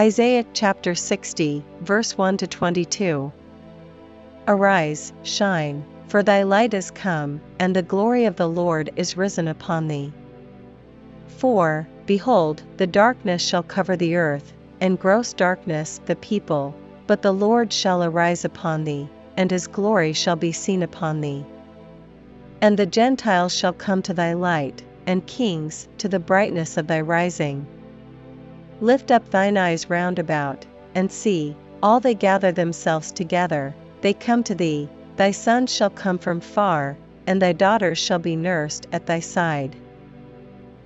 Isaiah chapter 60, verse 1 to 22. Arise, shine, for thy light is come, and the glory of the Lord is risen upon thee. For, behold, the darkness shall cover the earth, and gross darkness the people, but the Lord shall arise upon thee, and his glory shall be seen upon thee. And the Gentiles shall come to thy light, and kings to the brightness of thy rising. Lift up thine eyes round about, and see, all they gather themselves together, they come to thee, thy sons shall come from far, and thy daughters shall be nursed at thy side.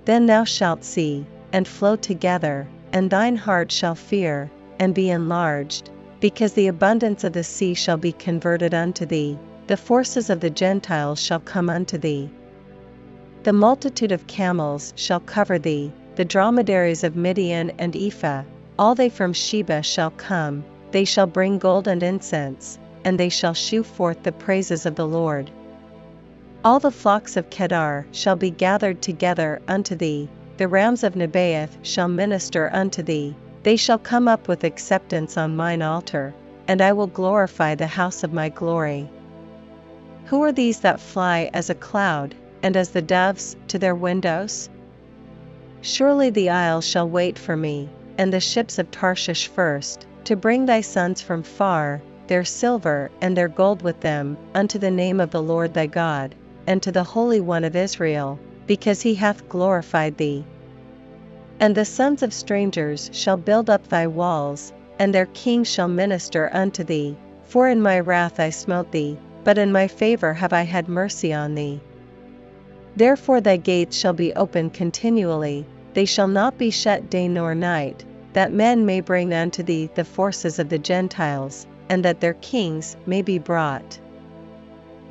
Then thou shalt see, and flow together, and thine heart shall fear, and be enlarged, because the abundance of the sea shall be converted unto thee, the forces of the Gentiles shall come unto thee. The multitude of camels shall cover thee, the dromedaries of Midian and Ephah, all they from Sheba shall come, they shall bring gold and incense, and they shall shew forth the praises of the Lord. All the flocks of Kedar shall be gathered together unto thee, the rams of Nebaioth shall minister unto thee, they shall come up with acceptance on mine altar, and I will glorify the house of my glory. Who are these that fly as a cloud, and as the doves to their windows? Surely the isles shall wait for me, and the ships of Tarshish first, to bring thy sons from far, their silver and their gold with them, unto the name of the Lord thy God, and to the Holy One of Israel, because he hath glorified thee. And the sons of strangers shall build up thy walls, and their kings shall minister unto thee, for in my wrath I smote thee, but in my favor have I had mercy on thee. Therefore thy gates shall be open continually, they shall not be shut day nor night, that men may bring unto thee the forces of the Gentiles, and that their kings may be brought.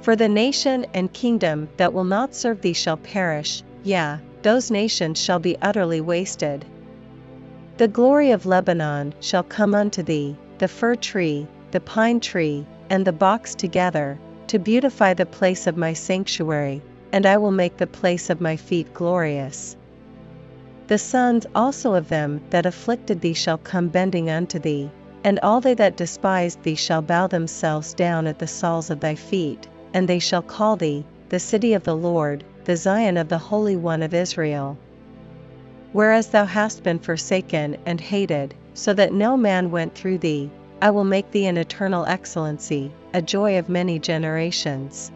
For the nation and kingdom that will not serve thee shall perish, yea, those nations shall be utterly wasted. The glory of Lebanon shall come unto thee, the fir tree, the pine tree, and the box together, to beautify the place of my sanctuary, and I will make the place of my feet glorious. The sons also of them that afflicted thee shall come bending unto thee, and all they that despised thee shall bow themselves down at the soles of thy feet, and they shall call thee, the city of the Lord, the Zion of the Holy One of Israel. Whereas thou hast been forsaken and hated, so that no man went through thee, I will make thee an eternal excellency, a joy of many generations.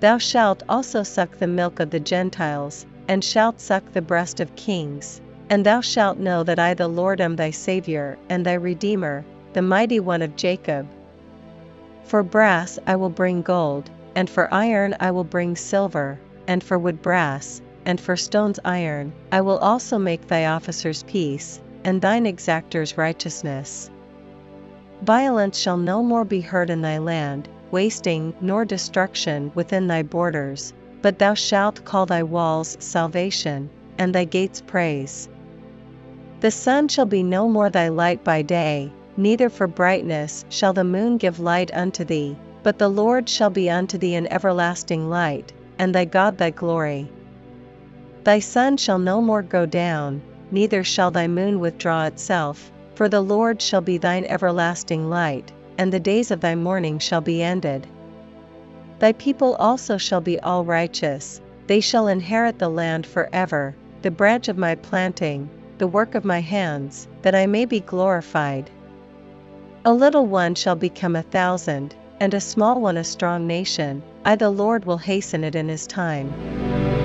Thou shalt also suck the milk of the Gentiles, and shalt suck the breast of kings, and thou shalt know that I the Lord am thy Saviour and thy Redeemer, the mighty one of Jacob. For brass I will bring gold, and for iron I will bring silver, and for wood brass, and for stones iron, I will also make thy officers peace, and thine exactors righteousness. Violence shall no more be heard in thy land, wasting nor destruction within thy borders, but thou shalt call thy walls salvation, and thy gates praise. The sun shall be no more thy light by day, neither for brightness shall the moon give light unto thee, but the Lord shall be unto thee an everlasting light, and thy God thy glory. Thy sun shall no more go down, neither shall thy moon withdraw itself, for the Lord shall be thine everlasting light, and the days of thy mourning shall be ended. Thy people also shall be all righteous, they shall inherit the land forever, the branch of my planting, the work of my hands, that I may be glorified. A little one shall become a thousand, and a small one a strong nation, I the Lord will hasten it in his time.